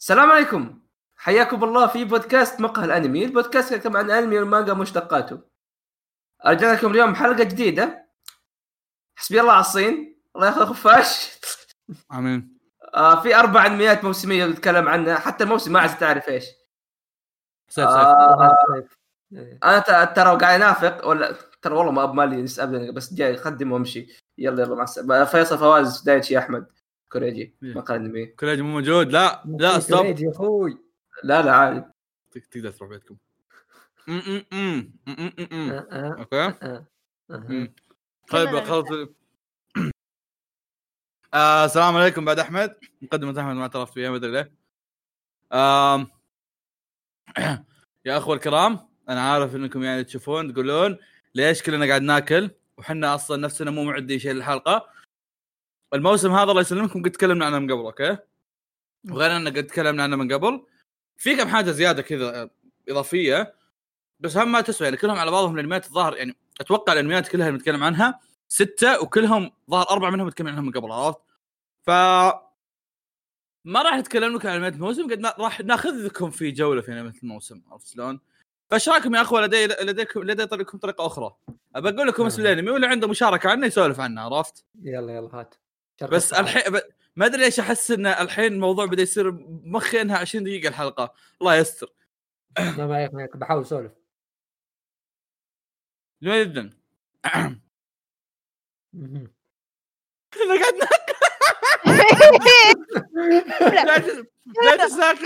السلام عليكم. حياكم الله في بودكاست مقهى الأنمي. البودكاست يتكلم عن الانمي والمانجا ومشتقاته رجعنا لكم اليوم حلقة جديدة. حسبي الله على الصين. الله ياخذ خفاش آمين. آه في أربع انميات موسمية نتكلم عنها. حتى الموسم ما عاد تعرف إيش. سيف سيف. آه إيه. أنا ت- ترى قاعد انافق ولا ترى والله ما مالي ابدا بس جاي اخدم وامشي. يلا يلا مع السلامة. فيصل فواز دايتشي أحمد. كوريجي إيه. مقهى الانمي كوليج مو موجود. لا لا stop. كريج يا أخوي. لا لا عادي. تق- تقدر تروح بيتكم. okay. طيب خلص آه السلام عليكم بعد أحمد. مقدمة أحمد ما اعترفت فيها ما أدري ليه. يا أخوة الكرام أنا عارف إنكم يعني تشوفون تقولون ليش كلنا قاعد ناكل وحنا أصلا نفسنا مو معدين شيء للحلقة. الموسم هذا الله يسلمكم قد تكلمنا عنه من قبل أوكي وغير أنه قد تكلمنا عنه من قبل في كم حاجة زيادة كذا آه، إضافية بس هم ما تسوى يعني كلهم على بعضهم الأنميات الظاهر يعني أتوقع الأنميات كلها اللي نتكلم عنها ستة وكلهم ظهر أربع منهم نتكلم عنهم من قبل عرفت؟ ف ما راح نتكلم لكم عن أنميات الموسم قد راح ناخذكم في جولة في أنميات الموسم عرفت شلون؟ فإيش رأيكم يا أخوة لدي لديكم لدي طريقكم طريقة أخرى ابى أقول لكم اسم آه. الانمي واللي عنده مشاركة عنه يسولف عنه عرفت؟ يلا يلا هات بس. الحين ب... ما أدري ليش أحس إن الحين الموضوع بدأ يصير مخي انها 20 دقيقة الحلقة. الله يستر. ما معك بحاول أسولف. جدا. مهم. أنا قاعد دايتي ساكت.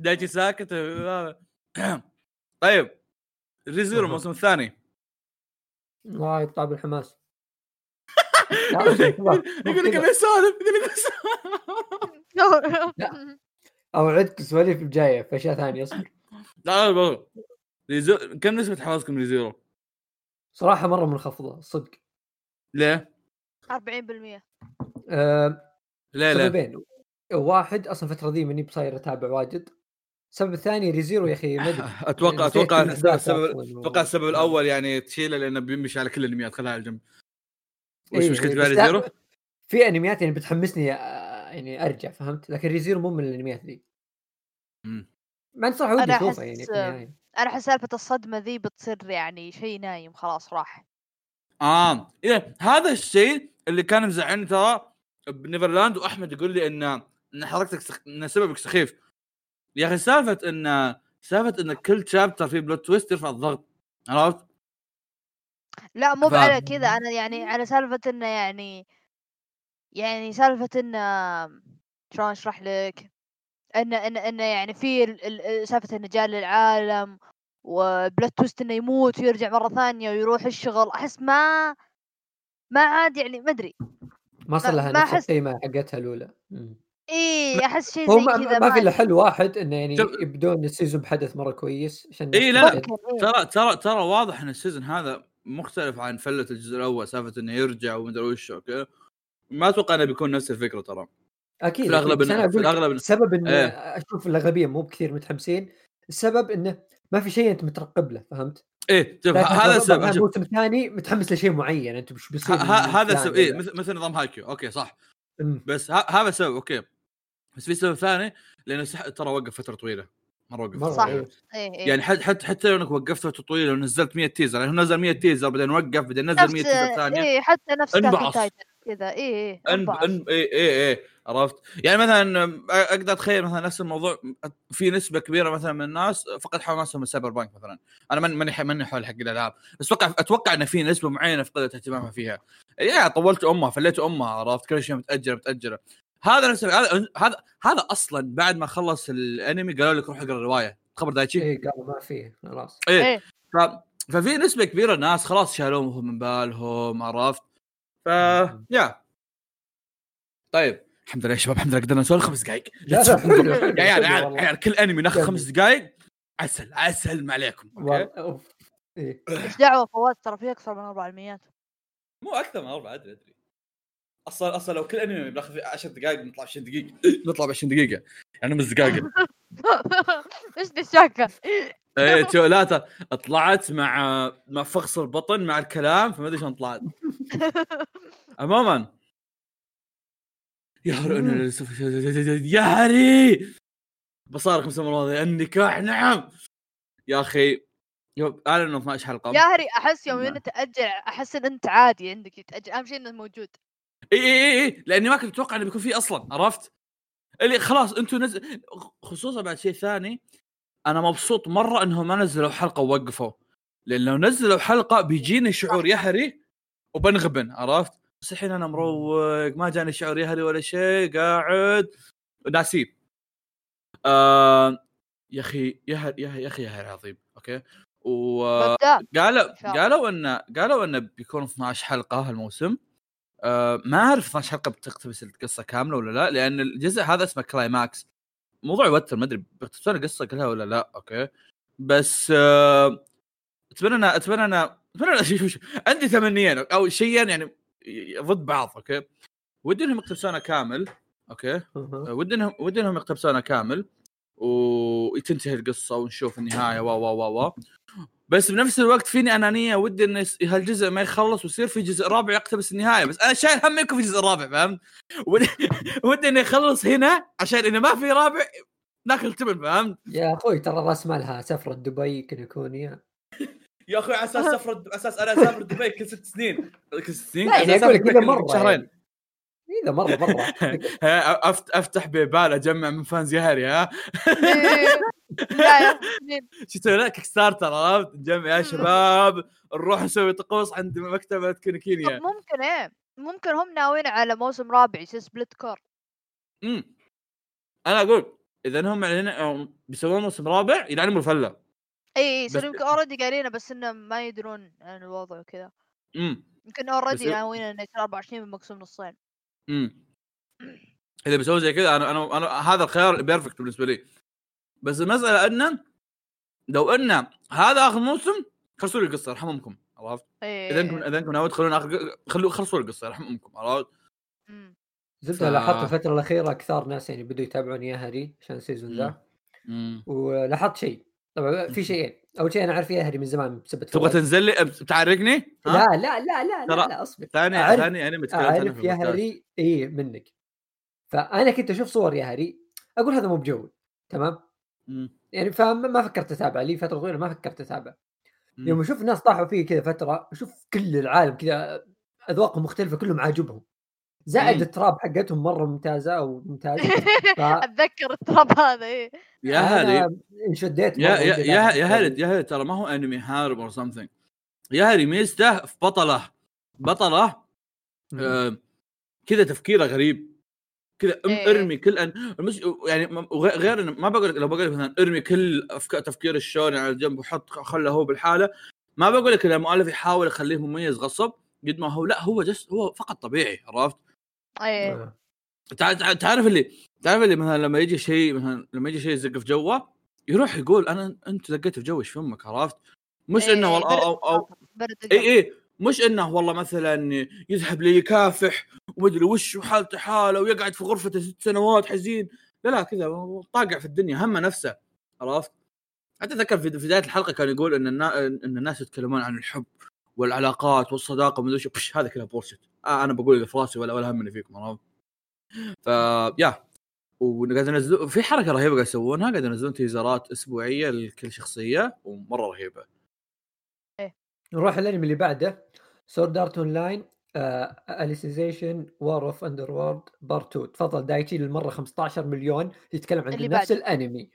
دايتي ساكت طيب. Re:Zero الموسم الثاني. الله يقطع بالحماس يقول لك أبي أسولف يقول لك أبي اوعدك سواليف الجايه في أشياء ثانية اصبر لا لا كم نسبة حماسكم Re:Zero؟ صراحة مرة منخفضة صدق. ليه؟ 40% أه ليه ليه؟ سببين. واحد أصلا الفترة ذي ماني بصاير أتابع واجد. السبب الثاني Re:Zero يا أخي ما أتوقع نسيت أتوقع السبب. أتوقع السبب الأول يعني تشيله لأنه بيمشي على كل الانميات خلها على جنب وش مشكلة بقى بس لا، Re:Zero؟ في أنميات يعني بتحمسني آه، يعني أرجع فهمت لكن Re:Zero مو من الأنميات ذي. ما انت صراحة ودي يعني في النهايه أنا أحس سالفة الصدمة ذي بتصير يعني شيء نايم خلاص راح آه إيه هذا الشيء اللي كان مزعلني ترى بنيفرلاند وأحمد يقول لي إن إن حركتك سخ... إن سببك سخيف يا أخي سالفة إن سالفة إن كل شابتر فيه بلوت تويست يرفع الضغط عرفت؟ لا مو ف- على كذا أنا يعني على سالفة انه يعني يعني سالفة انه شلون أشرح لك انه انه انه يعني في ال- ال- سالفة إنه جاء للعالم و plot twist إنه يموت ويرجع مرة ثانية ويروح الشغل أحس ما ما عاد يعني ما أدري ما صار لها ما نفس القيمه حقتها الأولى. اي أحس شيء زي ما, كذا ما في إلا. حل واحد إنه يعني شوف- يبدون ال season بحدث مرة كويس عشان إيه، الناس لا، إيه. ترى ترى ترى واضح إن ال season هذا مختلف عن فله الجزء الأول سالفة إنه يرجع ومدري وش أوكي ما أتوقع إنه بيكون نفس الفكرة ترى أكيد في الأغلب أكيد. بس إن- أنا في إن- السبب انه إيه. أشوف الأغلبية مو بكثير متحمسين السبب إنه ما في شيء أنت مترقب له فهمت؟ إيه شوف هذا السبب الموسم الثاني متحمس لشيء معين أنت وش بيصير هذا السبب إيه مثل مثل نظام هايكيو أوكي صح أمم. بس ه- هذا السبب أوكي بس في سبب ثاني لأنه سح... ترى وقف فترة طويلة مره وقف مرة صح. إيه. إيه إيه. يعني حتى حتى حتى لو إنك وقفت فتره طويله ونزلت 100 teaser يعني هو نزل 100 teaser بعدين وقف بعدين نزل 100 نفس teaser ثانية إيه حتى نفس انبعص. كذا. ان اي اي اي عرفت يعني مثلا أقدر أتخيل مثلا نفس الموضوع في نسبة كبيرة مثلا من الناس فقد حماسهم من سايبر بانك مثلا أنا من- ماني ماني حول حق الألعاب بس أتوقع أتوقع إن في نسبة معينة فقدت اهتمامها فيها يا طولت أمها فليت أمها عرفت كل شيء متأجرة متأجرة هذا نفس هذا هذا هذا أصلا بعد ما خلص الأنمي قالوا لك روح اقرأ الرواية. خبر دايتشي؟ إيه قالوا ما فيه خلاص. إيه. إيه. ف... ففي نسبة كبيرة ناس خلاص شالوهم من بالهم عرفت؟ ف يا. طيب. الحمد لله يا شباب الحمد لله قدرنا نسولف. خمس دقائق عيال عيال كل أنمي ناخذ. خمس دقائق عسل عسل ما عليكم. إيه. إيش دعوة فواز؟ ترى في أكثر من أربع الميات مو أكثر من اربعه أدري أدري. أصلا أصلا لو كل أنمي بناخذ فيه 10 دقائق نطلع 20 دقيقة. نطلع ب 20 دقيقة. يعني خمس دقائق إيش الشاكه إيه لا طلعت مع مع فخص البطن مع الكلام فما أدري شلون طلعت. عموما. يا يا هري بصارخ خمس مرات النكاح نعم. يا أخي اعلنوا 12 حلقة. يا هري أحس يوم نعم. إنه تأجل أحس إن أنت عادي عندك يتاجل أهم شيء إنه موجود. اي اي اي اي لأني ما كنت أتوقع إنه بيكون فيه أصلا عرفت؟ اللي خلاص أنتم نزل خصوصا بعد شيء ثاني أنا مبسوط مرة إنهم ما نزلوا حلقة ووقفوا لأن لو نزلوا حلقة بيجيني شعور يهري وبنغبن عرفت؟ بس الحين أنا مروق ما جاني شعور يهري ولا شيء قاعد ناسيه آه يا أخي يا يا أخي يهري عظيم أوكي وقالوا. قالوا انه قالوا انه بيكون 12 حلقة هالموسم آه ما أعرف 12 حلقه بتقتبس القصة كاملة ولا لا لأن الجزء هذا اسمه climax موضوع يوتر ما أدري بيختصرون القصة كلها ولا لا أوكي بس آه أتمنى أنا أتمنى أنا أتمنى أنا- شوف. عندي تمنيين أو شيئين يعني ضد بعض أوكي ودي إنهم يقتبسونه كامل أوكي أها. ودي إنهم ودي إنهم يقتبسونه كامل وتنتهي القصة ونشوف النهاية و و و و بس بنفس الوقت فيني انانيه ودي إن هالجزء ما يخلص ويصير في جزء رابع يقتبس النهاية. بس أنا شايل هم يكون في جزء رابع فهمت؟ ودي, ودي إنه يخلص هنا عشان اذا ما في رابع ناكل تبن فهمت؟ يا أخوي ترى راس مالها سفرة دبي يمكن يكون يا. أخوي على أساس سفر على أساس أنا أسافر دبي كل ست سنين. كل ست سنين؟ لا يعني أقول لك شهرين. إذا مرة مرة أفتح PayPal أجمع من fans يهري ها؟ إيه. تسوي لك Kickstarter عرفت؟ نجمع يا شباب نروح نسوي طقوس عند مكتبة طب ممكن إيه؟ ممكن هم ناويين على موسم رابع يصير split cour امم أنا أقول إذا هم معلنين بيسوون موسم رابع يلعنوا الفلة. إي إي صار يمكن already قايلينه بس إنه ما يدرون عن الوضع وكذا. امم يمكن already ناويين إنه يصير 24 مقسوم نصين. امم إذا بيسوون زي كذا أنا أنا أنا هذا الخيار perfect بالنسبة لي. بس المسألة أن لو أن هذا آخر موسم خلصوا لي القصة يرحم امكم عرفت؟ اي إذا أنكم إذا أنكم ناويين تخلون آخر خلوا خلصوا لي القصة يرحم امكم عرفت؟ زبده ف- لاحظت الفترة الأخيرة كثار ناس يعني بدوا يتابعون يا هري عشان ال season ذا. ولاحظت شيء. طبعا في شيئين. أول شيء أنا اعرف يا هري من زمان بسبب تبغى. تنزل لي بتعرقني؟ لا لا لا لا لا, لا أصبر ثاني ثاني أعرف في يا. هري إي منك فأنا كنت أشوف صور يا هري أقول هذا مو بجوي تمام مم. يعني فما ما فكرت أتابع لي فترة طويلة ما فكرت أتابع. يوم أشوف الناس طاحوا فيه كذا فترة أشوف كل العالم كذا أذواقهم مختلفة كلهم عاجبهم زائد مم. ال trap حقتهم مرة ممتازة أو ممتاز ف- أتذكر ال trap هذا إيه. يا هري أنا انشديت يا يا يا يا. يا هري ترى ما هو انمي حارب or something يا هري ميزته في بطله. بطله آه كذا تفكيره غريب. كذا إيه. أرمي كل أن... المش... يعني غير إنه ما بقول لك لو بقول لك مثلا أرمي كل أفكار تفكير الشوني على جنب وحط خله هو بالحالة. ما بقول لك المؤلف يحاول يخليه مميز غصب. قد ما هو لا هو جس هو فقط طبيعي عرفت؟ إيه. تع- تع- تعرف اللي تعرف اللي مثلا لما يجي شيء مثلا لما يجي شيء يزق في جوه يروح يقول أنا أنت دقيت في جوي إيش فمك عرفت؟ مش إيه، إنه والله برد أو, أو, اي. اي مش إنه والله مثلا يذهب ليكافح ومدري وش وحالته حاله ويقعد في غرفته ست سنوات حزين لا لا كذا طاقع في الدنيا همه نفسه عرفت؟ حتى في في بداية الحلقة كان يقول إن النا... إن الناس يتكلمون عن الحب والعلاقات والصداقة ومدري بش هذا كله بورشت آه أنا بقول اللي في راسي ولا ولا همني فيكم عرفت؟ ف يا وقاعد ينزلون في حركة رهيبة قاعد يسوونها. قاعد ينزلون تيزرات أسبوعية لكل شخصية ومرة رهيبة. نروح الانمي اللي بعده. Sword Art Online Alicization War of Underworld part 2 تفضل دايتشي للمرة 15 مليون يتكلم عن اللي نفس بعده. الأنمي.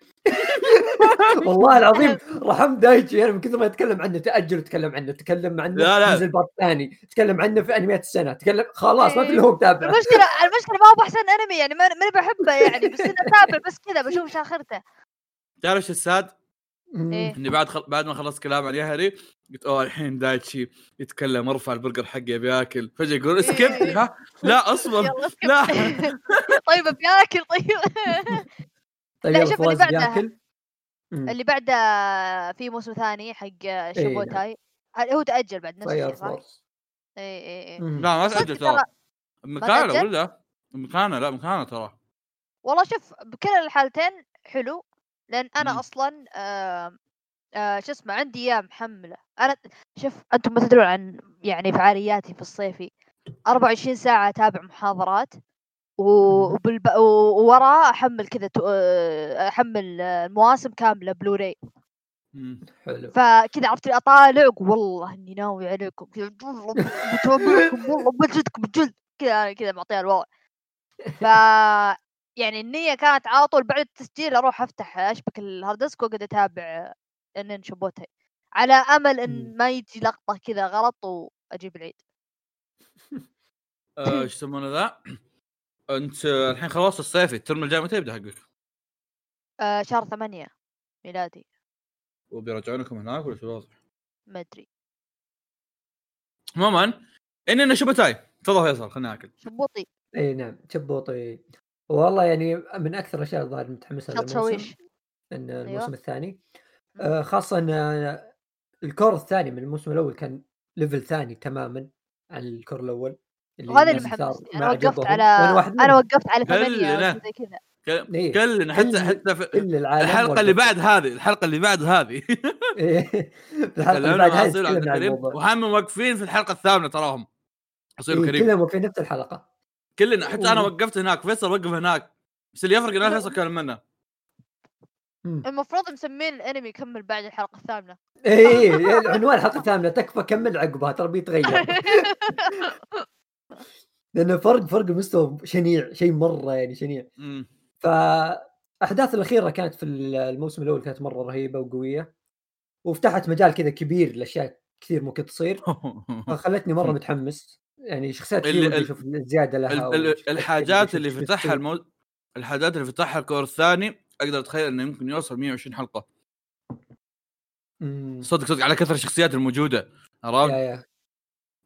والله العظيم رحم دايتشي أنا من كثر ما يتكلم عنه تاجل وتكلم عنه تكلم عنه لا، لا. نزل part ثاني تكلم عنه في أنميات السنة تكلم خلاص ما في الا هو متابع المشكلة المشكلة ما هو احسن أنمي يعني ما- ماني بحبه يعني بس إنه اتابع بس كذا بشوف إيش آخرته تعرف إيش ال sad؟ مم. إيه. إني بعد خل... بعد ما خلصت كلام عن يهري قلت أوه الحين دايتشي يتكلم ارفع البرجر حقي ابي اكل فجأة يقول إيه. ها لا اصبر. لا طيب بياكل طيب طيب لا، شوف اللي بعدها. مم. اللي بعده في موسم ثاني حق شابوتاي هل- هو تأجل بعد نفس الشيء صح؟ Force اي اي اي. لا ما تأجل ترى مكانه؟ ولا مكانه لا مكانه ترى والله شوف بكلا الحالتين حلو لأن أنا مم. أصلا آه آه شو اسمه عندي أيام محمله أنا شوف أنتم ما تدرون عن يعني فعالياتي في الصيفي 24 ساعة أتابع محاضرات وبالب... ووراه أحمل كذا آه، أحمل آه، المواسم كاملة بلوراي. حلو فكذا عرفت أطالع والله إني ناوي عليكم كذا والله بجلدكم بجلد كذا كذا معطيها الوضع ف يعني النية كانت على طول بعد التسجيل أروح أفتح أشبك ال hard disk وأقعد أتابع انن شبوتاي على أمل إن. ما يجي لقطة كذا غلط وأجيب العيد آه، إيش يسمونه ذا؟ أنت الحين خلصت الصيفي الترم الجاي متى يبدأ حقك؟ آه شهر ثمانية ميلادي. وبيرجعونكم هناك ولا شو الوضع؟ ما أدري. عموما إنن نو شوبوتاي. تفضل فيصل خلينا ناكل شبوطي. إي نعم شبوطي. والله يعني من أكثر الأشياء الظاهر متحمس لها شويش إن أيوة. الموسم الثاني. آه، خاصة إن ال cour الثاني من الموسم الأول كان level ثاني تماما عن ال cour الأول. وهذا اللي محمسني ما أنا وقفت. على أنا. وقفت على كلنا. ثمانية زي كذا. كل- إيه. كلنا حتى كل- حتى في كل العالم الحلقة اللي. بعد هذه الحلقة اللي بعد هذه. إيه. الحلقة اللي بعد هذه وهم موقفين في الحلقة الثامنة تراهم. صير إيه، كريم كلهم في نفس الحلقة. كلنا. حتى أنا وقفت هناك. فيصل وقف هناك. بس اللي يفرق ان فيصل كان منه. مم. المفروض مسمين الأنمي يكمل بعد الحلقة الثامنة. إيه عنوان الحلقة الثامنة. تكفى كمل عقبها ترى بيتغير. لأنه فرق فرق المستوى شنيع شيء مرة يعني شنيع. فأحداث الأخيرة كانت في الموسم الأول كانت مرة رهيبة وقوية وفتحت مجال كذا كبير لأشياء كثير ممكن تصير. فخلتني مرة متحمس. يعني شخصيات كثير أشوف زياده لها الحاجات اللي فتحها المو... الحاجات اللي فتحها الكور الثاني أقدر أتخيل إنه يمكن يوصل 120 حلقة. صدق صدق على كثر الشخصيات الموجودة عرفت؟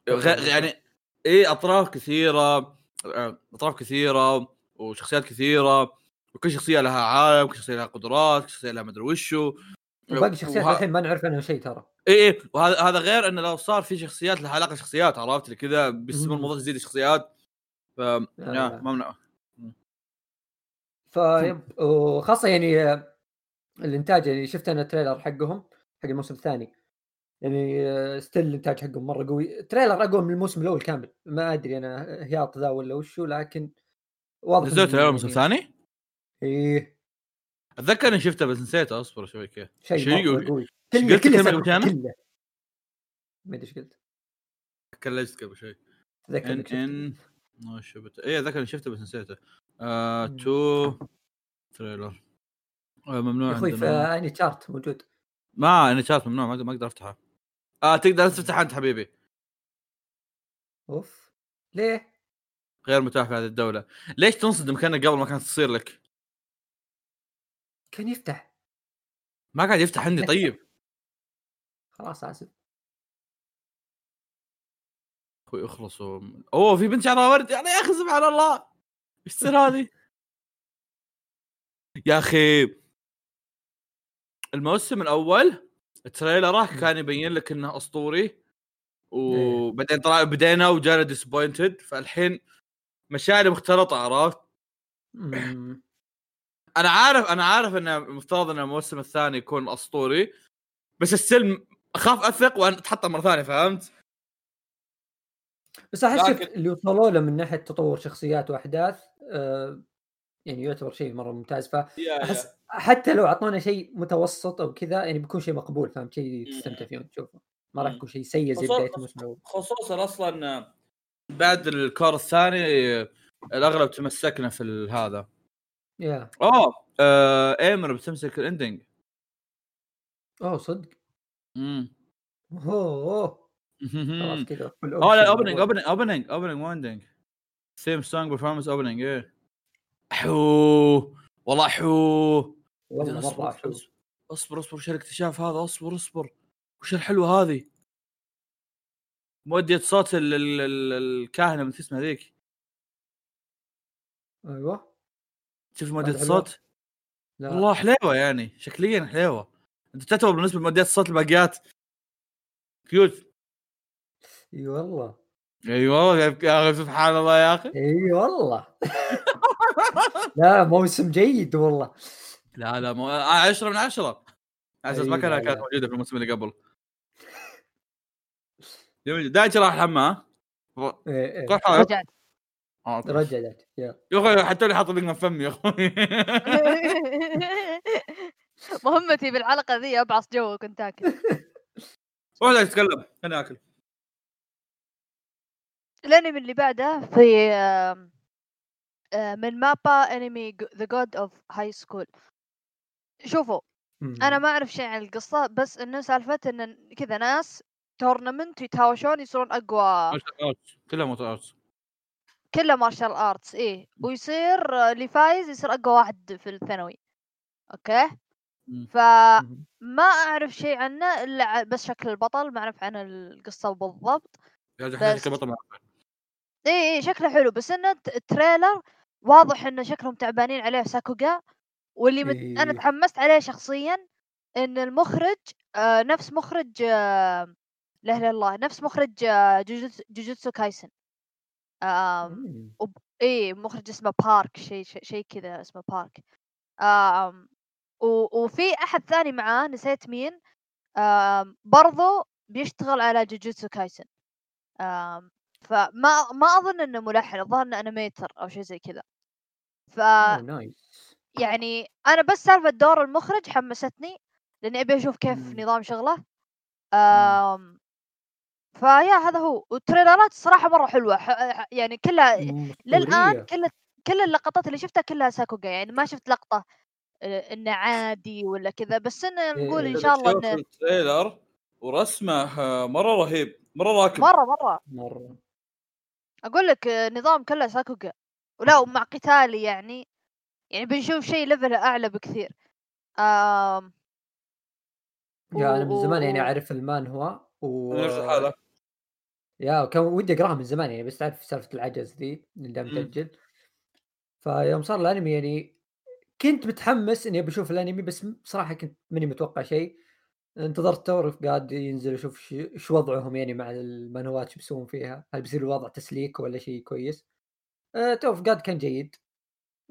غ... يعني إيه أطراف كثيرة آه، أطراف كثيرة وشخصيات كثيرة وكل شخصية لها عالم كل شخصية لها قدرات كل شخصية لها مدري وشو. وباقي الشخصيات وه- الحين ما نعرف عنها شيء ترى. إيه إيه وهذا هذا غير انه لو صار في شخصيات لها علاقة شخصيات عرفت؟ كذا بيستمر. الموضوع تزيد الشخصيات. ف يا لا. ما منع. فيب وخاصة يعني الإنتاج يعني شفت أنا التريلر حقهم حق الموسم الثاني. يعني آه، still الانتاج حقهم مرة قوي. ال trailer أقوى من الموسم الأول كامل. ما أدري أنا هياط ذا ولا وشو لكن واضح نزلت trailer الموسم يعني الثاني؟ إيه. أتذكر إني شفته بس نسيته أصبر شوي كيف شيء شيء مرة قوي. أنا؟ كله ما أدري إيش قلت. glitch ت قبل شوي. ذكر ان. ان ما شفت اي أتذكر إني شفته بس نسيته. آه. تو trailer. آه ممنوع يا أخوي في اني تشارت موجود. ما أنا شات ممنوع ما أقدر افتحها آه تقدر تفتح أنت حبيبي. أوف. ليه؟ غير متاح في هذه الدولة. ليش تنصدم كانك قبل ما كانت تصير لك؟ كان يفتح. ما قاعد يفتح عندي طيب. خلاص آسف. أخوي اخلصوا. أوه في بنت شعرها ورد. يعني يا أخي سبحان الله. إيش تصير هذه؟ يا أخي. الموسم الأول تريلره كان يبين لك إنه أسطوري وبعدين طلع بدينا وجانا ديسبوينتد فالحين مشاعري مختلطة عرفت. أنا عارف أنا عارف إنه المفترض إن الموسم الثاني يكون أسطوري بس السلم اخاف أثق وان أتحطم مرة ثانية فهمت؟ بس أحس لكن- اللي وصلوا له من ناحية تطور شخصيات وأحداث آه يعني يعتبر شيء مرة ممتاز فاحس حتى لو اعطونا شيء متوسط أو كذا يعني بيكون شيء مقبول فهمت شيء تستمتع فيه وانت تشوفه ما راح مم. يكون شيء سيء زي بداية الموسم خصوصا أصلا بعد الكور الثاني الأغلب تمسكنا في هذا. يا. أوه آه إيمر بتمسك الاندنج أوه صدق؟ امم أوه. اوه خلاص كذا. اوه لا اوبننج. اوبننج opening opening مو ending theme song performance opening إيه. حو والله حو. والله أصبر مرة أصبر حلو أصبر أصبر وش الاكتشاف هذا أصبر أصبر. وش الحلوه هذه مودية صوت ال- ال- ال- الكاهنة من اسمها ذيك؟ أيوه. شوف مودية حلوة؟ الصوت. لا. والله حليوة يعني شكليا حليوة. أنت تعتبر بالنسبة لموديات الصوت الباقيات cute. إي والله. أيوه يا أخي سبحان الله يا أخي. إي والله. لا موسم جيد والله. لا لا مو... آه، عشرة من عشرة. على أساس ما كانت كانت لا. موجودة في الموسم اللي قبل. جميل دايتش راح الحمام إيه إيه. روح حاول. رجعت. آه،. رجعت يا. أخي حتى لي حاط لقمة فمي يا أخوي. مهمتي بالحلقة ذي أبعص جوك وانت تاكل. روح تتكلم أنا آكل. الأنمي اللي بعده في آه، من MAPPA أنمي The God of High School شوفوا أنا ما أعرف شيء عن القصة بس إنه سالفة إن كذا ناس tournament يتهاوشون يصيرون أقوى. كلها martial arts. كله martial arts إيه ويصير اللي فايز يصير أقوى واحد في الثانوي. أوكي. فما أعرف شيء عنه إلا بس شكل البطل ما أعرف عن القصة بالضبط. الحين بس- إي إي شكله حلو. بس إنه الت- ال trailer واضح إنه شكلهم تعبانين عليه ساكوغا. واللي مت... أنا إيه. تحمست عليه شخصيا إن المخرج آه نفس مخرج آه لا إله الله نفس مخرج آه جوجوتسو, جوجوتسو كايسن. آم إيه. مخرج اسمه بارك شيء شيء شي كذا اسمه بارك. آم و... وفي أحد ثاني معاه نسيت مين آم برضو بيشتغل على جوجوتسو كايسن. آم فما ما أظن إنه ملحن الظاهر انه animator أو شيء زي كذا. ف nice. يعني أنا بس سالفة دور المخرج حمستني لأني أبي أشوف كيف مم. نظام شغله. آم فيا هذا هو. وال trailer ات الصراحه مرة حلوة يعني كلها للآن كل كل اللقطات اللي شفتها كلها ساكوغا يعني ما شفت لقطة آه، إنه عادي ولا كذا بس انه نقول إن شاء الله إنه التريلر ورسمه آه، مرة رهيب مرة راكب. مرة مرة. مرة. أقول لك آه، نظام كله ساكوغا. ولا ومع قتالي يعني. يعني بنشوف شيء level أعلى بكثير. آم. yeah أنا من زمان يعني أعرف ال manhwa و نفس الحالة. yeah وكان ودي أقراها من زمان يعني بس تعرف سالفة العجز ذي اللي دام مم. تأجل. فيوم صار الأنمي يعني كنت متحمس إني بشوف الأنمي بس بصراحه كنت ماني متوقع شيء. انتظرت Tower of God ينزل أشوف ش- شو وضعهم يعني مع ال manhwa ات شو بيسوون فيها هل بيصير الوضع تسليك ولا شيء كويس. أه تو قاعد كان جيد.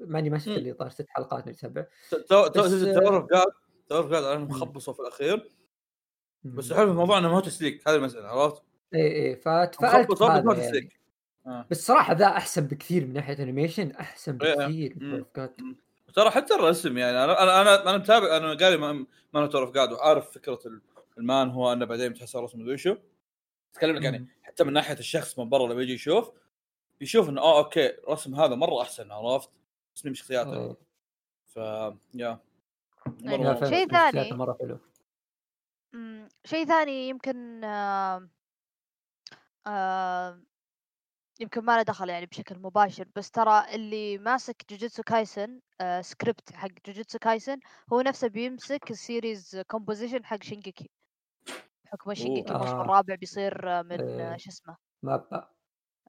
مع اني ما شفت. اللي طار ست حلقات من سبع تو قاعد تو قاعد أنا مخبصه في الأخير بس الحلو في الموضوع إنه ما هو تسليك هذه المسألة عرفت؟ اي اي فتفائلت بس يعني. آه. صراحة ذا أحسن بكثير من ناحية انيميشن أحسن إيه، بكثير من. ترى حتى الرسم يعني أنا أنا أنا, أنا متابع أنا قاري مان اوف اوف جاد وعارف فكرة ال- المان هو إنه بعدين بتحس الرسم مدري شو اتكلم لك يعني. حتى من ناحية الشخص من برا لما يجي يشوف يشوف إنه آه أوكي الرسم هذا مرة أحسن عرفت؟ تصميم شخصياته إيه. ف yeah يعني شيء ثاني. مرة حلو شيء ثاني يمكن آم، آم، يمكن ما له دخل يعني بشكل مباشر بس ترى اللي ماسك جوجوتسو كايسن آه، سكريبت حق جوجوتسو كايسن هو نفسه بيمسك ال series composition حق شينجيكي بحكم شينجيكي الموسم آه. الرابع بيصير آه، من إيه. آه، شو اسمه ما بقى.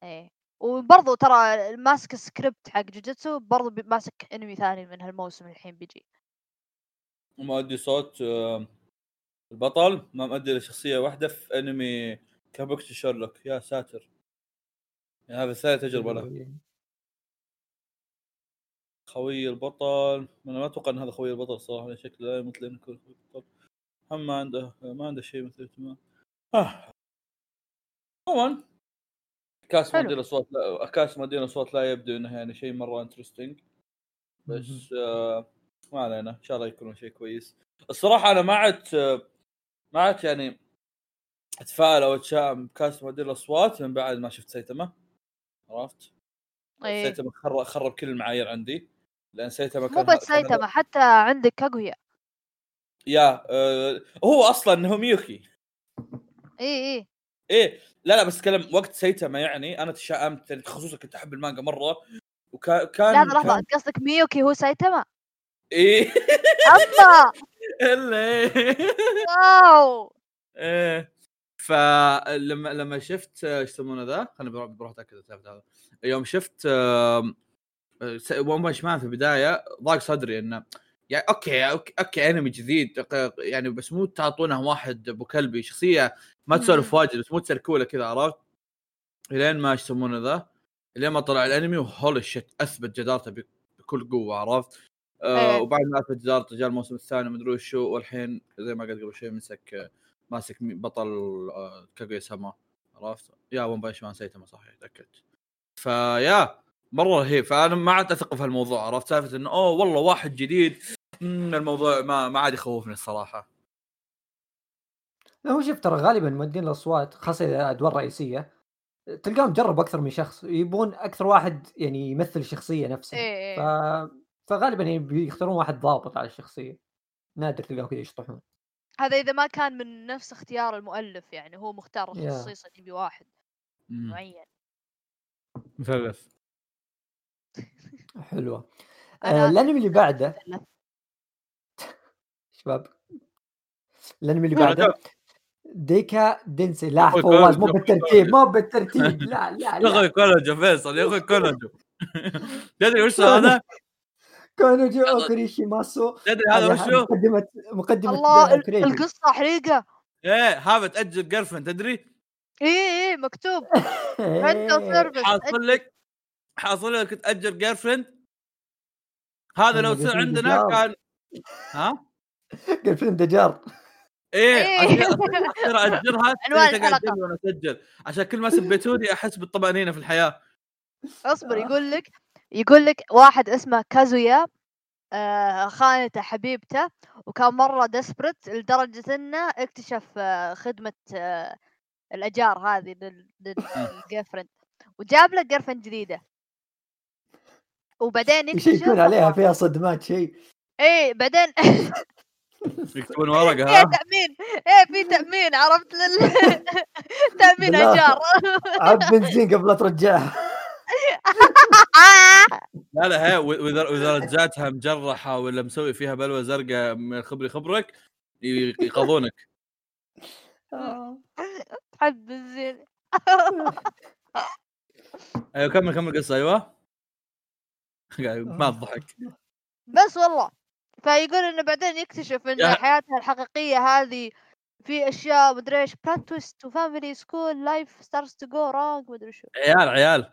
إيه وبرضو ترى ماسك السكريبت حق جوجوتسو برضو بي- ماسك انمي ثاني من هالموسم الحين بيجي. مؤدي صوت آه، البطل ما مؤدي لشخصيه واحدة في انمي كابوكيتشو شيرلوك يا ساتر. يعني هذا ثالث تجربة له. خوي البطل. أنا ما أتوقع إن هذا خوي البطل صراحة شكله مثل إنه يكون خوي البطل. هم ما عنده ما عنده شيء مثل اهتمام. عموما cast. مؤدين الاصوات لا cast مؤدين الاصوات لا يبدو إنه يعني شيء مرة interesting بس آه ما علينا إن شاء الله يكون شيء كويس. الصراحة أنا ما عدت ما عدت يعني أتفائل أو أتشائم ب cast مؤدين الاصوات من بعد ما شفت سيتما. عرفت؟ إيه. سيتما خرب, خرب كل المعايير عندي. لأن سيتما مو كان بس كان- سايتاما حتى عندك كاغويا. يا آه هو أصلا هو ميوكي. إيه إيه. إيه لا لا بس أتكلم وقت سيتما يعني. أنا تشائمت يعني خصوصا كنت أحب المانجا مرة. وكان كان كان- انت قصدك ميوكي هو سايتاما إيه. أما! إلا إيه. Wow! إيه. فلما لما شفت إيش يسمونه ذا؟ خليني بروح أتأكد هذا. يوم شفت ون بانش مان في البداية ضاق صدري إنه يعني okay okay, okay أنمي جديد يعني بس مو تعطونا واحد أبو كلبي شخصية ما تسولف. واجد بس مو تسركولة كذا عرفت؟ لين ما إيش يسمونه ذا لين ما طلع الأنمي و holy shit أثبت جدارته بك- بكل قوة عرفت؟ آه إيه. وبعد ما أثبت جدارته جاء الموسم الثاني مدري وشو والحين زي ما قلت قبل شوي مسك ماسك بطل آه، كاغويا سما عرفت؟ يا ون بايش مان سيتما صحيح تأكدت فيا مرة رهيب فأنا ما عاد أثق في هالموضوع عرفت سالفة إنه أوه والله واحد جديد الموضوع ما ما عاد يخوفني الصراحة. لا هو شوف ترى غالبا مؤدين الأصوات خاصة إذا أدوار رئيسية تلقاهم جربوا أكثر من شخص يبون أكثر واحد يعني يمثل الشخصية نفسها. إيه ف... إيه فغالبا يعني بيختارون واحد ضابط على الشخصية. نادر تلقاهم كذا يشطحون. هذا إذا ما كان من نفس اختيار المؤلف يعني هو مختار. خصيصا يبي واحد. معين. مثلث. حلوة. آه الأنمي اللي بعده. شباب الأنمي اللي بعده ديكا دنسي لا فواز مو بالترتيب مو بالترتيب لا لا يا أخوي كانوجو فيصل يا أخوي كانوجو تدري وش هذا؟ كونوجي اوكوريشي ماسو تدري هذا وشو؟ مقدمة مقدمة الله ال- كريجي. القصة حريقه إيه هذا تأجل جيرفن تدري؟ إيه إيه مكتوب. عنده سيرفس حاصل لك حاصل لك تاجر جير فريند هذا لو صار عندنا. كان ها؟ قال فيلم دجار. إيه إيه. اجرها وأنا أسجل. عشان كل ما سبيتوني أحس بالطمأنينة في الحياة. اصبر يقول لك يقول لك واحد اسمه كازويا آه خانته حبيبته وكان مرة desperate لدرجة إنه اكتشف آه خدمة آه الأجار هذه لل- لل girlfriend وجاب له girlfriend جديدة. وبعدين يكتشف يكون عليها فيها صدمات شيء. إيه بعدين يكتبون ورقة فيها ها؟ تأمين. إيه في تأمين عرفت؟ لل تأمين. اجار عب بنزين قبل لا ترجعها. لا لا هي وإذا رجعتها مجرحة ولا مسوي فيها بلوه زرقاء من خبري خبرك ي- يقضونك حد بنزين. أيوه كمل كمل قصة أيوه. ما الضحك. بس والله. فيقول إنه بعدين يكتشف إن يا- حياته الحقيقية هذه في أشياء مدري إيش plot twist و family school life starts to go wrong مدري شو. عيال عيال.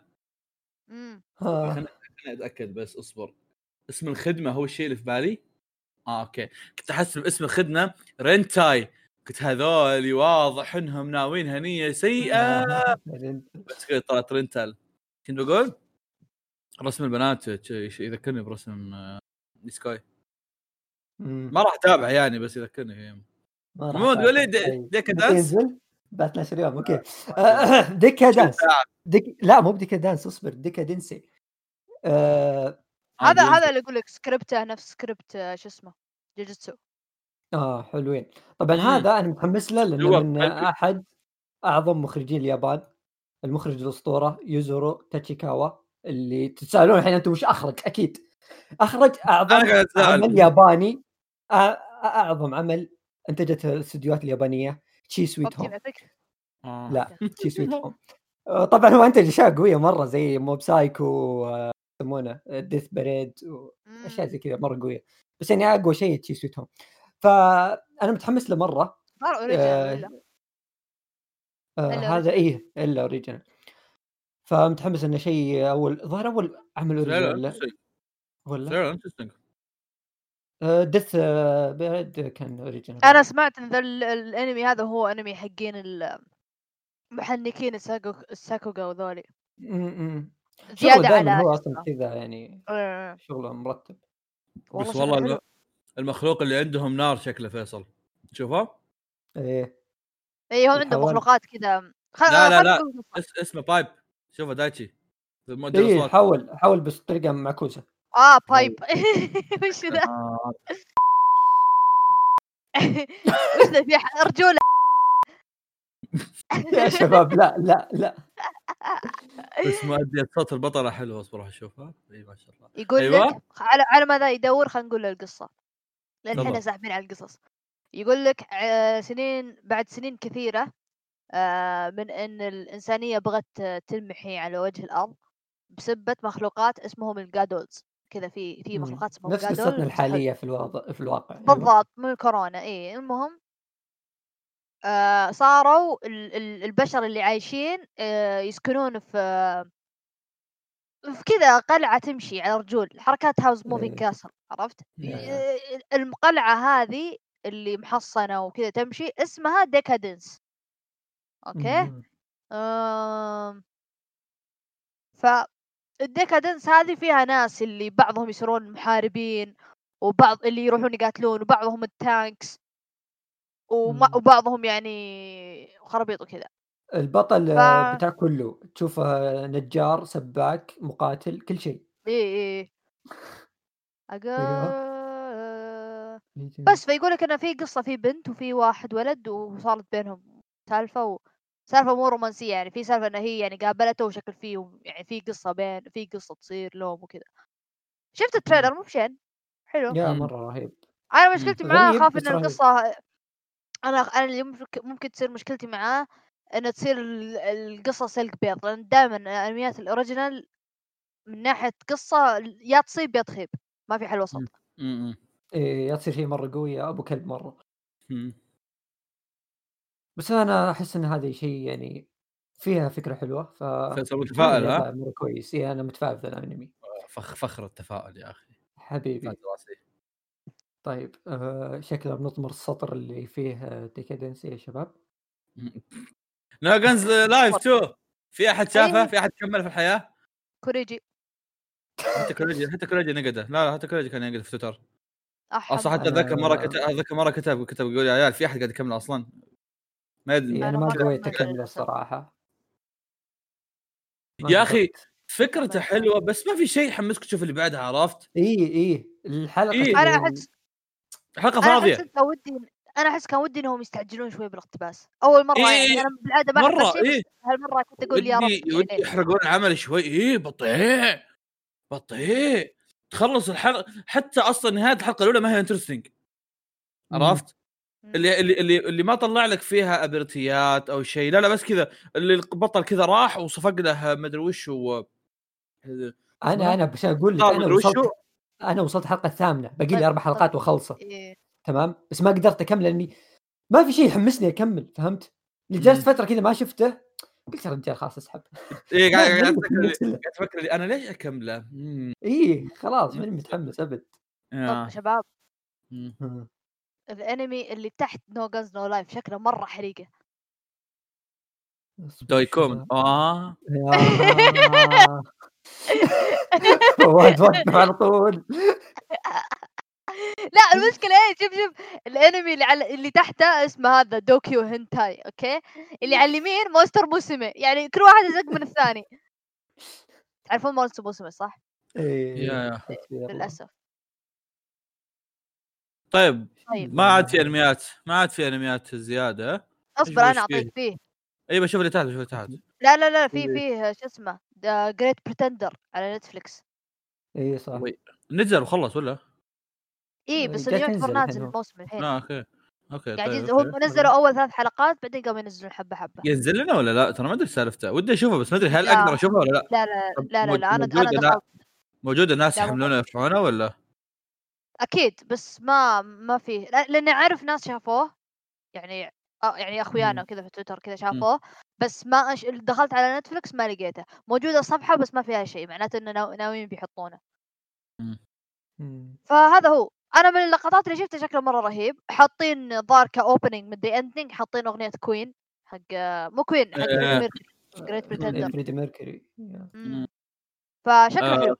امم آه. أنا أتأكد بس اصبر. اسم الخدمة هو الشيء اللي في بالي؟ آه okay. كنت احسب اسم الخدمة رنتاي قلت هذول واضح إنهم ناويين نية سيئة. بس كذا طلعت rental كنت بقول؟ رسم البنات يذكرني برسم آه، نيسكاي مم. ما راح أتابع يعني بس يذكرني راح مو طيب. ديكا متى دانس؟ ينزل؟ بعد 12 يوم okay. آه، ديكا دانس. ديك... لا مو بديكا دانس اصبر ديكا دنسي آه... هذا هذا اللي يقول لك سكريبته نفس سكريبت آه، شو اسمه جوجوتسو آه حلوين. طبعا مم. هذا أنا متحمس له لأنه من. أحد أعظم مخرجين اليابان. المخرج الأسطورة يوزورو تاتشيكاوا اللي تتسالون الحين أنتم وش أخرج؟ أكيد. أخرج أعظم عمل ياباني أعظم عمل انتجته الاستديوهات اليابانية تشي سويت هوم. آه. لا تشي سويت هوم. طبعا هو انتج اشياء قوية مرة زي موب سايكو يسمونه ديث بريد واشياء زي كذا مرة قوية. بس يعني أقوى شيء تشي سويت هوم. فانا متحمس له مرة. صار آه إلا هذا إيه إلا original فمتحمس إنه شيء أول ظهر أول عمل original ولا؟ ولا interesting ديث بريد كان original أنا سمعت إن ذا ال- الانمي هذا هو انمي حقين ال- محنكين الساكو الساكوغا وذولي. شغله زيادة على هو أصلا. كذا يعني آه، شغله مرتب. بس والله المخلوق اللي عندهم نار شكله فيصل. شوفه إيه. اي هو عنده الحيوان. مخلوقات كذا. خ... لا، لا، خل لا. اسمه بايب. شوفه دايتشي. إيه حاول حاول بس بطريقه معكوسه آه بايب وش ذا؟ آه، وش ذا في رجولة. يا شباب لا لا لا. بس مؤدي صوت البطلة حلو أصبر أشوفها. إي ما شاء الله. يقول أيوة. لك على على ماذا يدور خلينا نقول له القصة. لأن إحنا. ساحبين على القصص. يقول لك ع- سنين بعد سنين كثيرة آه، من إن الإنسانية بغت آه، تنمحي على وجه الأرض بسبة مخلوقات اسمهم الجادولز. كذا في في. مخلوقات اسمهم نفس قصتنا الحالية في الواقع في الواقع أيوة. بالضبط من كورونا اي المهم آه صاروا ال- ال- البشر اللي عايشين آه يسكنون في في كذا قلعة تمشي على رجول حركات Howl's Moving. Castle عرفت؟ آه، القلعة هذه اللي محصنة وكذا تمشي اسمها ديكادنس okay؟ آم، ف الديكادنس هذه فيها ناس اللي بعضهم يصيرون محاربين وبعض اللي يروحون يقاتلون وبعضهم ال tanks وما. وبعضهم يعني خرابيط وكذا البطل ف- آه، بتاع كله تشوفه نجار سباك مقاتل كل شيء إيه إيه أيوه. أقا... بس فيقول لك انه في قصة في بنت وفي واحد ولد وصارت بينهم سالفة و... سالفة مو رومانسية يعني في سالفة انها هي يعني قابلته وشكل فيه يعني في قصة بين في قصة تصير لهم وكذا شفت ال trailer مو بشين حلو يا. مرة رهيب أنا مشكلتي معاه اخاف إن. القصة أنا أنا اللي ممكن ممكن تصير مشكلتي معاه إن تصير ال- القصة سلق بيض لأن دائما الأنميات الأوريجينال من ناحية قصة يا تصيب يا تخيب ما في حل وسط مم. مم. إيه يا تصير شيء مرة قوي يا أبو كلب مرة. بس أنا أحس إن هذا شيء يعني فيها فكرة حلوة ف متفائل ها؟ مرة كويس. إيه أنا متفائل في الأنمي. فخ فخر التفاؤل يا أخي. حبيبي. طيب آه شكله بنطمر السطر اللي فيه Deca-Dence يا شباب. No Guns Life 2 في أحد شافه؟ أيوه. في أحد كمل في الحياة؟ كوريجي. حتى كوريجي حتى كوريجي نقده لا لا حتى كوريجي كان ينقد في تويتر. أصلا حتى ذاك مرة كتب ذاك مرة كتب كتب يقول يا عيال في أحد قاعد يكمل أصلا. ما يدري إيه أنا أنا ما قويت كملت اكمل للأسف. الصراحة يا أخي. فكرته حلوة بس ما في شيء يحمسك تشوف اللي بعدها عرفت؟ إيه إيه الحلقة إيه. أنا أحس حلقة أنا فاضية أحس كان ودي أنا أحس كان ودي انهم يستعجلون شوي بالاقتباس أول مرة إيه، يعني إيه. أنا بالعادة ما مرة بس هالمرة كنت أقول يا رب ودي يعني يحرقون العمل شوي إيه بطيء بطيء تخلص الحلقة حتى أصلا نهاية الحلقة الأولى ما هي انترستنج مم. عرفت؟ اللي اللي اللي, اللي ما طلع لك فيها أبرتيات أو شيء. لا لا بس كذا. اللي البطل كذا راح وصفق له مدري وش و أنا أنا بس أقول لك أنا وصلت أنا وصلت الحلقة الثامنة. باقي لي أربع حلقات واخلصه إيه. تمام؟ بس ما قدرت أكمل لأني ما في شيء يحمسني أكمل فهمت؟ اللي جلست فترة كذا ما شفته قلت يا رجال خلاص اسحب. إيه قاعد أفكر أنا ليش أكمله؟ إيه خلاص ماني متحمس أبد. طب شباب. الانمي اللي تحت No Guns No Life شكله مرة حريقة. دويكومن آه يا فواز وقف على طول لا المشكلة إيه شوف شوف الانمي اللي على اللي تحته اسمه هذا Dokyuu Hentai أوكي؟ اللي على اليمين Monster Musume يعني كل واحد يزق من الثاني. تعرفون Monster Musume صح؟ إيه. للأسف. طيب طيب ما عاد في أنميات ما عاد في أنميات زيادة أصبر أنا فيه؟ أعطيك فيه اي بشوف اللي تحت بشوف اللي تحت لا لا لا في إيه. فيه شو اسمه The Great Pretender على Netflix إيه صح. نزل وخلص ولا؟ اي آه، بس يعتبر نازل. الموسم الحين آه أوكي أوكي قاعد طيب هم. نزلوا أول ثلاث حلقات بعدين قاموا ينزلون حبة حبة ينزل لنا ولا لا؟ ترى ما أدري سالفته ودي أشوفه بس ما أدري هل لا. أقدر أشوفه ولا لا؟ لا لا لا لا, لا أنا أنا لا. دخلت موجود الناس لا، يحملونه يرفعونه ولا؟ أكيد بس ما ما في لا- لأني أعرف ناس شافوه يعني آه يعني أخويانا مم. وكذا في تويتر كذا شافوه بس ما أش... دخلت على Netflix ما لقيته. موجودة صفحه بس ما فيها شيء معناته إنه ناو- ناويين بيحطونه. مم. فهذا هو. أنا من اللقطات اللي شفتها شكله مرة رهيب حاطين ظاهر ك opening مدري ending حاطين أغنية Queen حق مو Queen حق Great Pretender فريدي ميركوري. فشكله آه. حلو.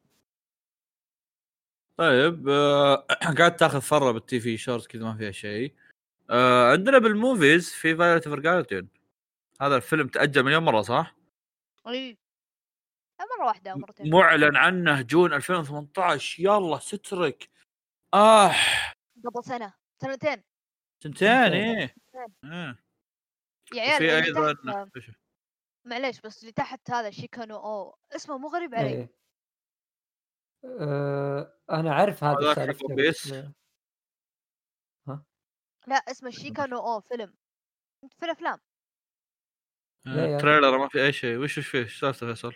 طيب آه قاعد تاخذ فرة بال TV short كذا ما فيها شيء. آه عندنا بال movies في Violet Evergarden هذا الفيلم تأجل مليون مرة صح؟ إي. مرة واحدة مرتين. معلن عنه June 2018 يلا سترك آه. قبل سنة. سنتين. سنتين إيه. آه. يا عيال في أيضا معليش بس اللي تحت هذا Shika no Ou. اسمه مو غريب علي. آه، أنا اعرف هذا بيس. بس- لا اسمه Shika no Ou فيلم. انت في الأفلام. لا يا- trailer ما في أي شيء. وش وش فيه؟ إيش سالفته فيصل؟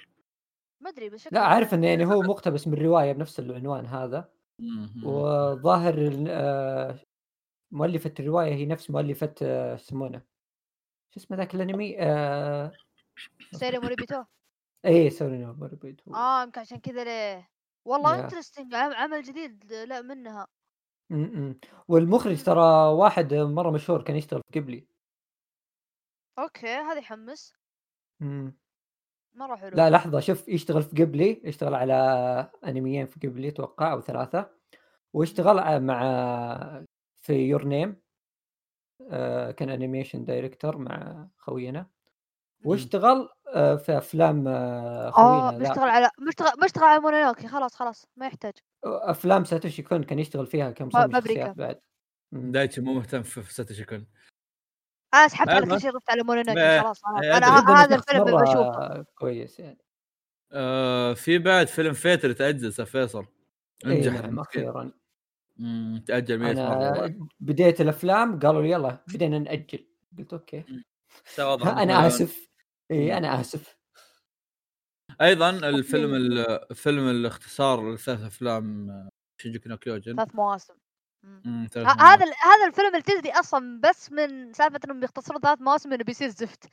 ما أدري بس لا عارف إنه يعني هو مقتبس من رواية بنفس العنوان هذا. وظاهر ال- آه، مؤلفة الرواية هي نفس مؤلفة آه، شو يسمونه؟ شو اسمه ذاك الأنمي؟ آه... Seirei Moribito إيه Seirei no Moribito آه يمكن عشان كذا ليه؟ والله. interesting عمل جديد لا منها. م-م. والمخرج ترى واحد مرة مشهور كان يشتغل في قبلي. أوكي هذا يحمس. م. مرة حلو. لا لحظة شوف يشتغل في قبلي يشتغل على انميين في قبلي أتوقع أو ثلاثة. واشتغل ع- مع في Your Name كان animation director مع خوينا. واشتغل آه، في أفلام آه، آه خوينا ذا. بيشتغل على بيشتغل بيشتغل على مونونوكي خلاص خلاص ما يحتاج أفلام ساتوشي كون كان يشتغل فيها كم. شخصيات بعد. دايتشي مو مهتم في ساتوشي كون أنا سحبت على. كل شيء رحت على مونونوكي ما- خلاص خلاص. إيه، أنا أدري. ه- هذا الفيلم بشوفه كويس يعني آه في بعد فيلم فيتر تأجل سا فيصل إي أنجح نعم أخيرا تأجل 100 أنا مرة بديت الأفلام قالوا لي يلا بدينا نأجل قلت أوكي أنا آسف اي مم. أنا آسف. أيضا الفيلم ال- فيلم الاختصار لثلاث أفلام Shingeki no Kyojin. ثلاث مواسم. مم. مم، ثلاث ه- مواسم. هذا هذا الفيلم اللي تدري أصلا بس من سالفة إنهم بيختصروا ثلاث مواسم إنه بيصير زفت.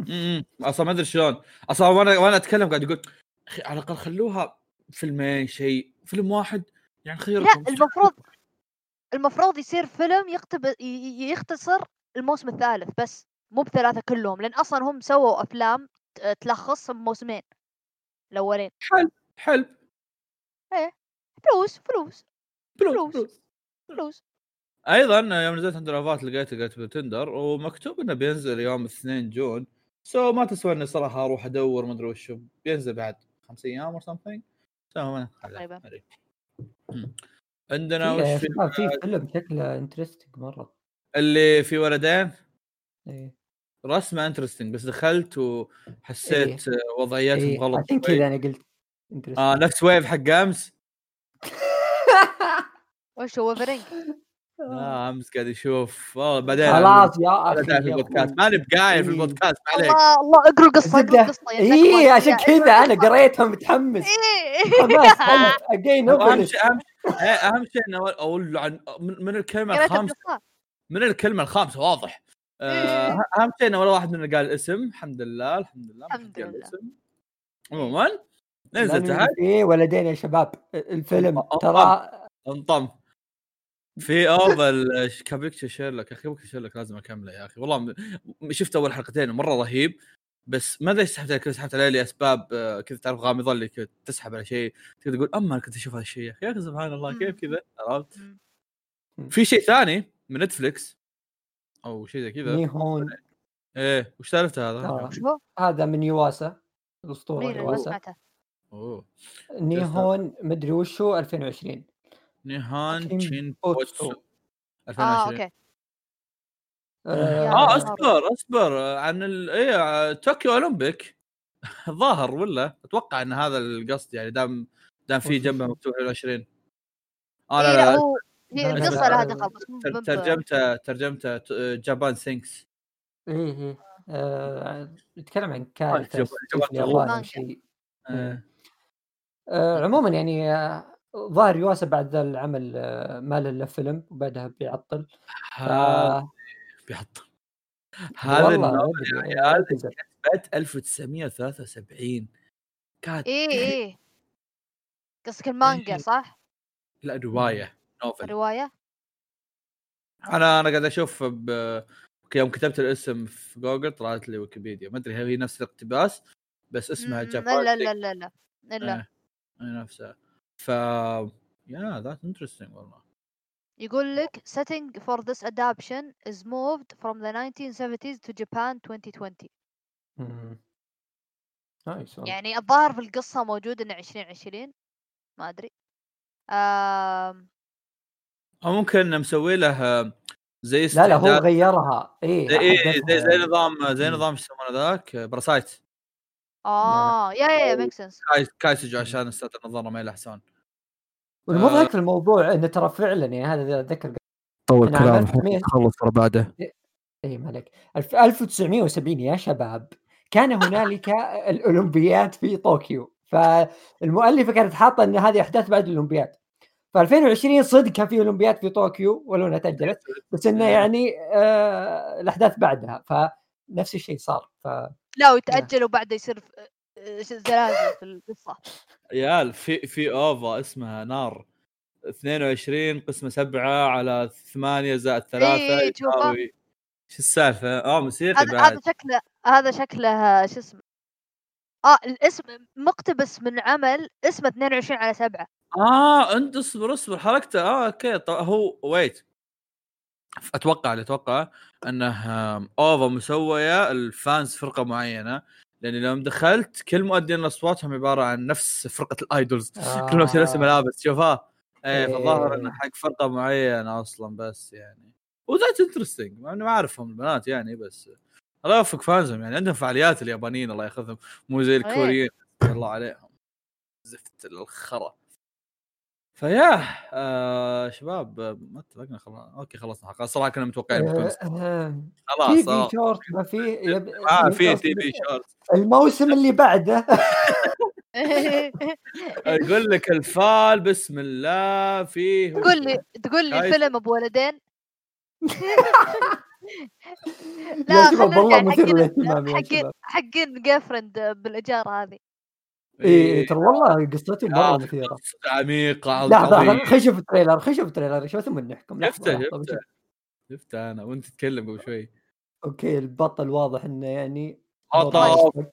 إمم أصلا ما أدري شلون. أصلا وأنا وأنا أتكلم قاعد أقول أخي على الأقل خلوها فيلمين شيء فيلم واحد يعني لا خيركم المفروض المفروض يصير فيلم يقتب يختصر الموسم الثالث بس. مو بثلاثة كلهم لأن أصلا هم سووا أفلام ت- تلخص موسمين الأولين. حلو فلوس فلوس فلوس فلوس. فلوس. أيضا يوم نزلت عند رافات لقيته Great Pretender ومكتوب إنه بينزل يوم 2 June. so ما تسوى إني صراحة أروح أدور ما أدري وشو بينزل بعد خمس أيام أو something تقريباً. عندنا في وش في في فيلم شكله interesting مرة. اللي في ولدين؟ إيه. رسمه interesting بس دخلت وحسيت وضعياتهم إيه. غلط عشان شوي. كذا أنا قلت interesting. آه نفس wave حق امس وش هو fringe آه. امس قاعد يشوف. والله بعدين خلاص يا أخي في البودكاست. ماني بقايل في إيه. البودكاست ما عليك. الله الله اقرأ القصة اقرأ. القصة يا اي عشان كذا أنا قريتها متحمس. إيه. حماس حماس again أهم شيء أهم شيء إيه، أهم شيء إنه أقول عن من من الكلمة الخامسة القصة من الكلمة الخامسة واضح. آه، إيه. أهم شيء إنه ولا واحد منا قال الاسم. الحمد لله الحمد لله الحمد لله. الاسم. عموما نزل لأنه تحت. في ولدين يا شباب. الفيلم ترى أنطم. في اول كابوكيتشو شيرلوك يا أخي كابوكيتشو شيرلوك لازم أكمله يا أخي. والله شفت أول حلقتين مره رهيب بس ما أدري سحبت عليه كذا سحبت عليه لأسباب آه، كذا تعرف غامضة اللي كذا تسحب على شيء كذا تقول أما أنا كنت أشوف هذا الشيء يا أخي. يا أخي سبحان الله كيف كذا؟ عرفت. في شيء ثاني من نتفلكس أو شيء زي كذا. نيهون إيه وش سالفته هذا؟ آه. هذا من يواسا الأسطورة يواسا؟ أوه. نيهون مدري وش هو 2020 نيهون تشين بوتسو. بوتسو. آه 2020 أوكي. آه، آه آه. أصبر أصبر. آه، عن ال... إيه طوكيو أولمبيك. ظاهر ولا؟ أتوقع إن هذا القصد يعني دام دام في جنبه؟ مكتوب 2020 آه إيه، لا لا, هو هي القصة لا، لها. دخل ترجمته ترجمته Japan Sinks إيه إيه آه، يتكلم عن كارثه. شيء آه. آه، عموما يعني آه، ظاهر يواسا بعد ذا العمل آه، ما له إلا فيلم وبعدها بيعطل ف- بيحط هذا النوع يا عيال. كتبت 1973 كانت إيه إيه قصدك المانجا إيه. صح؟ لا رواية نوفل. الروايه؟ أنا أنا قاعد أشوف ب... يوم كتبت الاسم في جوجل طلعت لي ويكيبيديا. ما أدري هل هي نفس الاقتباس بس اسمها جابان لا لا لا لا لا لا. إيه، هي نفسها. ف yeah that's interesting والله. يقول لك setting for this adaptation is moved from the 1970s to Japan 2020 مم. nice والله. يعني الظاهر في القصة موجود إنه 2020 ما أدري. آم... أو ممكن مسوي له زي لا لا هو غيرها. إيه زي إيه. زي, زي نظام زي. نظام شو يسمونه ذاك؟ براسايت آه yeah yeah make sense كاي كايسجو عشان أستاذ النظارة ما يلحسون. والمضحك في الموضوع انه ترى فعلا يعني هذا أتذكر طول كلام تخلص ورا بعده. اي مالك الف- 1970 يا شباب. كان هنالك الاولمبياد في طوكيو. فالمؤلفة كانت حاطة إن هذه أحداث بعد الأولمبياد. ف 2020 صدق كان في أولمبياد في طوكيو ولو انها تاجلت بس إنه يعني آه الأحداث بعدها فنفس الشيء صار ف لا ويتأجل وبعده يصير آه، زلازل في القصة. عيال في في OVA اسمها نار. 22 قسمه 7 على 8 زائد 3 إيه،؟ يساوي شو السالفة؟ آه موسيقي هذا بعد. هذا شكله هذا شكله شو اسمه؟ آه الاسم مقتبس من عمل اسمه 22 على 7 آه انت اصبر اصبر حركته آه أوكي. طب هو wait أتوقع اللي أتوقع أنه OVA مسوية ال fans فرقة معينة. لأني لما دخلت كل مؤدين اصواتهم عبارة عن نفس فرقة ال idols. كلهم لابسين نفس آه. الملابس شوفها إيه فالظاهر إيه. إنه حق فرقة معينة أصلا بس يعني. و that's interesting مع اني ما أعرفهم البنات يعني بس الله يوفق fans هم يعني. عندهم فعاليات اليابانيين الله ياخذهم. مو زي الكوريين. الله عليهم. زفت الخرا. فيا آه شباب آه، ما اتفقنا خلاص أوكي خلصنا خلاص صراحة كنا متوقعين آه، آه، تي خلاص في آه. شورت ما في يب- آه في يب- تي في شورت الموسم اللي بعده. أقول لك الفال بسم الله فيه تقول لي تقول لي فيلم أبو ولدين؟ خلينا والله مثير حقين- للاهتمام حقين فريند بالاجاره هذه. اي إيه، ترى والله قصته مرة آه، مثيرة. عميقة لحظة عظيمة. لحظه خلينا نشوف ال trailer خلينا نشوف ال trailer شو ثم نحكم شفته شفته. أنا وأنت تتكلم قبل شوي. أوكي البطل واضح إنه يعني هطل.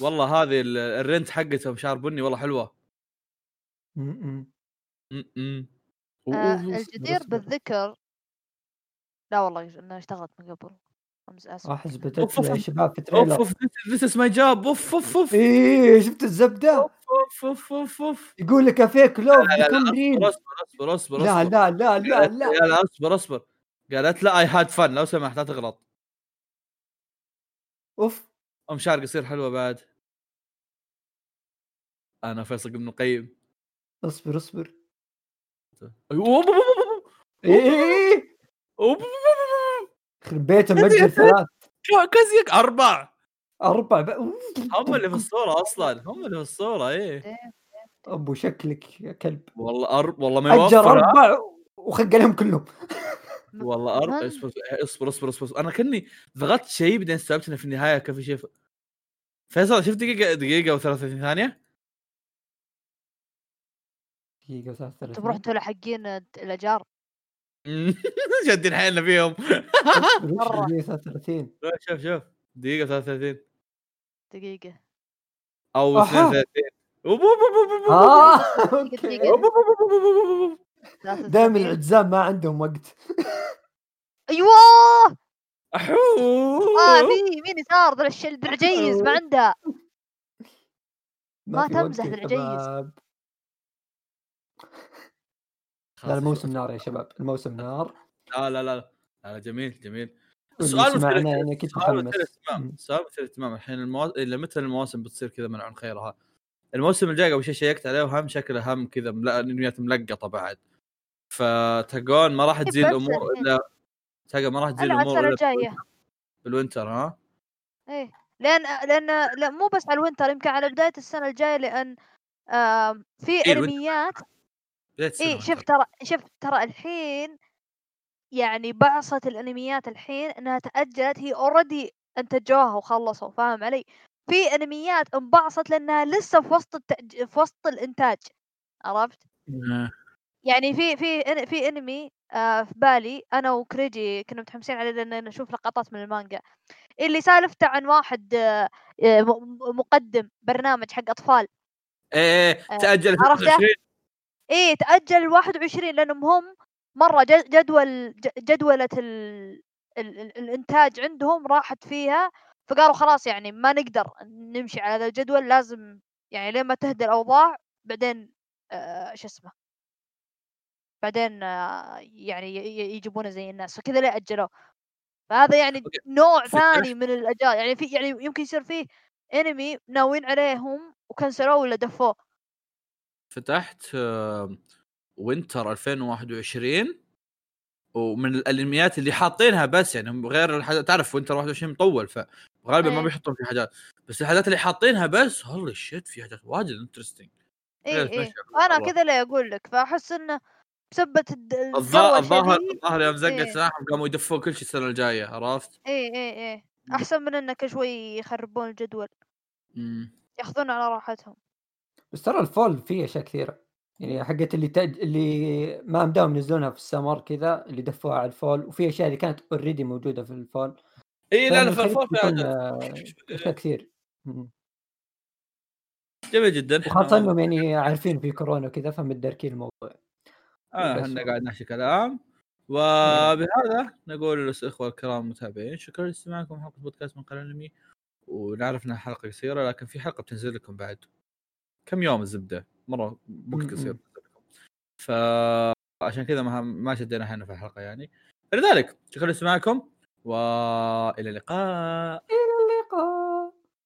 والله هذه ال- ال rent حقتهم شعر بني والله حلوة. آه، الجدير. بالذكر. لا والله انها اشتغلت من قبل. أوف، أوف،. شباب في أوف تريلر اوف ذيس از ماي جاب أوف أوف أوف. إيه شفت الزبدة؟ أوف أوف أوف أوف يقول لك فيك لوف لا لا بيكون لا ريل أصبر أصبر أصبر لا لا لا لا قالت- لا. لا أصبر أصبر. قالت لا اي هاد فن لو سمحت لا تغلط. أوف. أم شعر قصير حلوة بعد. أنا فيصل بن القيم أصبر أصبر. أيوه، أوب- أوب- أوب- أوب- إيه إيه، إيه. أوب- أوب- يخرب بيته ثلاث. أوب- كازيك أربع أربع ب... هم اللي في الصورة أصلا هم اللي في الصورة إيه. أبو شكلك يا كلب. والله أر... والله ما يوفر؟ أربع وخق عليهم كلهم. والله أر... من- اصبر اصبر اصبر اصبر. أنا كني ضغطت شيء بعدين استوعبت إنه في النهاية كان في شيء. فيصل شفت دقيقة دقيقة و33 ثانية؟ دقيقة وثلاث تبغى ثلاثين أنتوا حقين الأجار؟ شادين حيلنا فيهم مرة. دقيقة 33 شوف شوف دقيقه 33 دقيقه أو أها. 32 أوب- أوب- أوب- أوب- أوب- آه أوكي دقيقة. أوب- أوب- أوب- أوب- أوب- أوب. ثلاثة دائما. العزام ما عندهم وقت أيوه أحو. آه في مين يسار ذا الشل درجيز ما عندها ما تمزح. شباب. لا الموسم. نار يا شباب الموسم نار لا لا لا لا لا جميل جميل السؤال مثير يعني متحمس. مثير اهتمام مم. السؤال مثير اهتمام الحين المو... إلى متى المواسم بتصير كذا من عن خيرها الموسم الجاي اول شيء شيكت عليه وهم شكله هم كذا مل... انميات ملقطة بعد فتقون ما راح تزيد الأمور. الا تلقى ما راح تزيد الأمور إلا الجايه بال winter ها إيه لأن لأن لا مو بس على ال winter يمكن على بداية السنة الجاية لأن آم، في إيه،. انميات السنة اي. شوف ترى شوف ترى الحين يعني بعصة الأنميات الحين إنها تأجلت هي already انتجوها وخلصوا فاهم علي؟ في أنميات انبعصت لأنها لسه في وسط التأج... في وسط الإنتاج عرفت؟ آه. يعني في في في أنمي آه في بالي أنا وكريجي كنا متحمسين عليه لأن نشوف لقطات من المانجا اللي سالفته عن واحد آه آه، مقدم برنامج حق أطفال إيه آه، تأجل عرفته؟ 25 إيه تأجل 21 لأنهم هم مرة ج- جدول ج- جدولة ال... ال... ال... الإنتاج عندهم راحت فيها فقالوا خلاص يعني ما نقدر نمشي على هذا الجدول لازم يعني لين ما تهدى الأوضاع بعدين آه شو اسمه بعدين آه يعني يجيبونه زي الناس فكذا ليه أجلوه. فهذا يعني. نوع ثاني من الاجال يعني في يعني يمكن يصير فيه انمي ناويين عليهم وكنسلوه ولا دفوه. فتحت آه، winter 2021 ومن الانميات اللي حاطينها بس يعني غير الحاجات تعرف winter 21 مطول فغالبا ما إيه. بيحطون في حاجات بس الحاجات اللي حاطينها بس holy shit في حاجات واجد interesting اي اي أنا كذا اللي أقول لك فأحس انه بسبة الظاهر الظاهر الظاهر يوم زقت إيه. سلاحهم قاموا يدفون كل شيء السنة الجاية عرفت؟ اي اي اي أحسن من انك شوي يخربون الجدول مم. ياخذون على راحتهم بس ترى ال fall فيه أشياء كثيرة. يعني حقت اللي تأج... اللي ما بداهم ينزلونها في السمر كذا اللي دفوها على ال fall وفي أشياء اللي كانت already موجودة في ال fall. إي لا في عدد آه، أشياء كثير. جميل جدا. وخاصة إنهم يعني عارفين في كورونا وكذا فمتداركين الموضوع. آه إحنا. قاعد نحكي كلام. وبهذا نقول للإخوة الكرام المتابعين شكرا لاستماعكم حلقة بودكاست من قناة ونعرف انها حلقة قصيرة لكن في حلقة بتنزل لكم بعد. كم يوم الزبدة؟ مرة وقت قصير. فعشان كذا ما ما شدينا إحنا في الحلقة يعني. لذلك شكرا لاستماعكم وإلى اللقاء.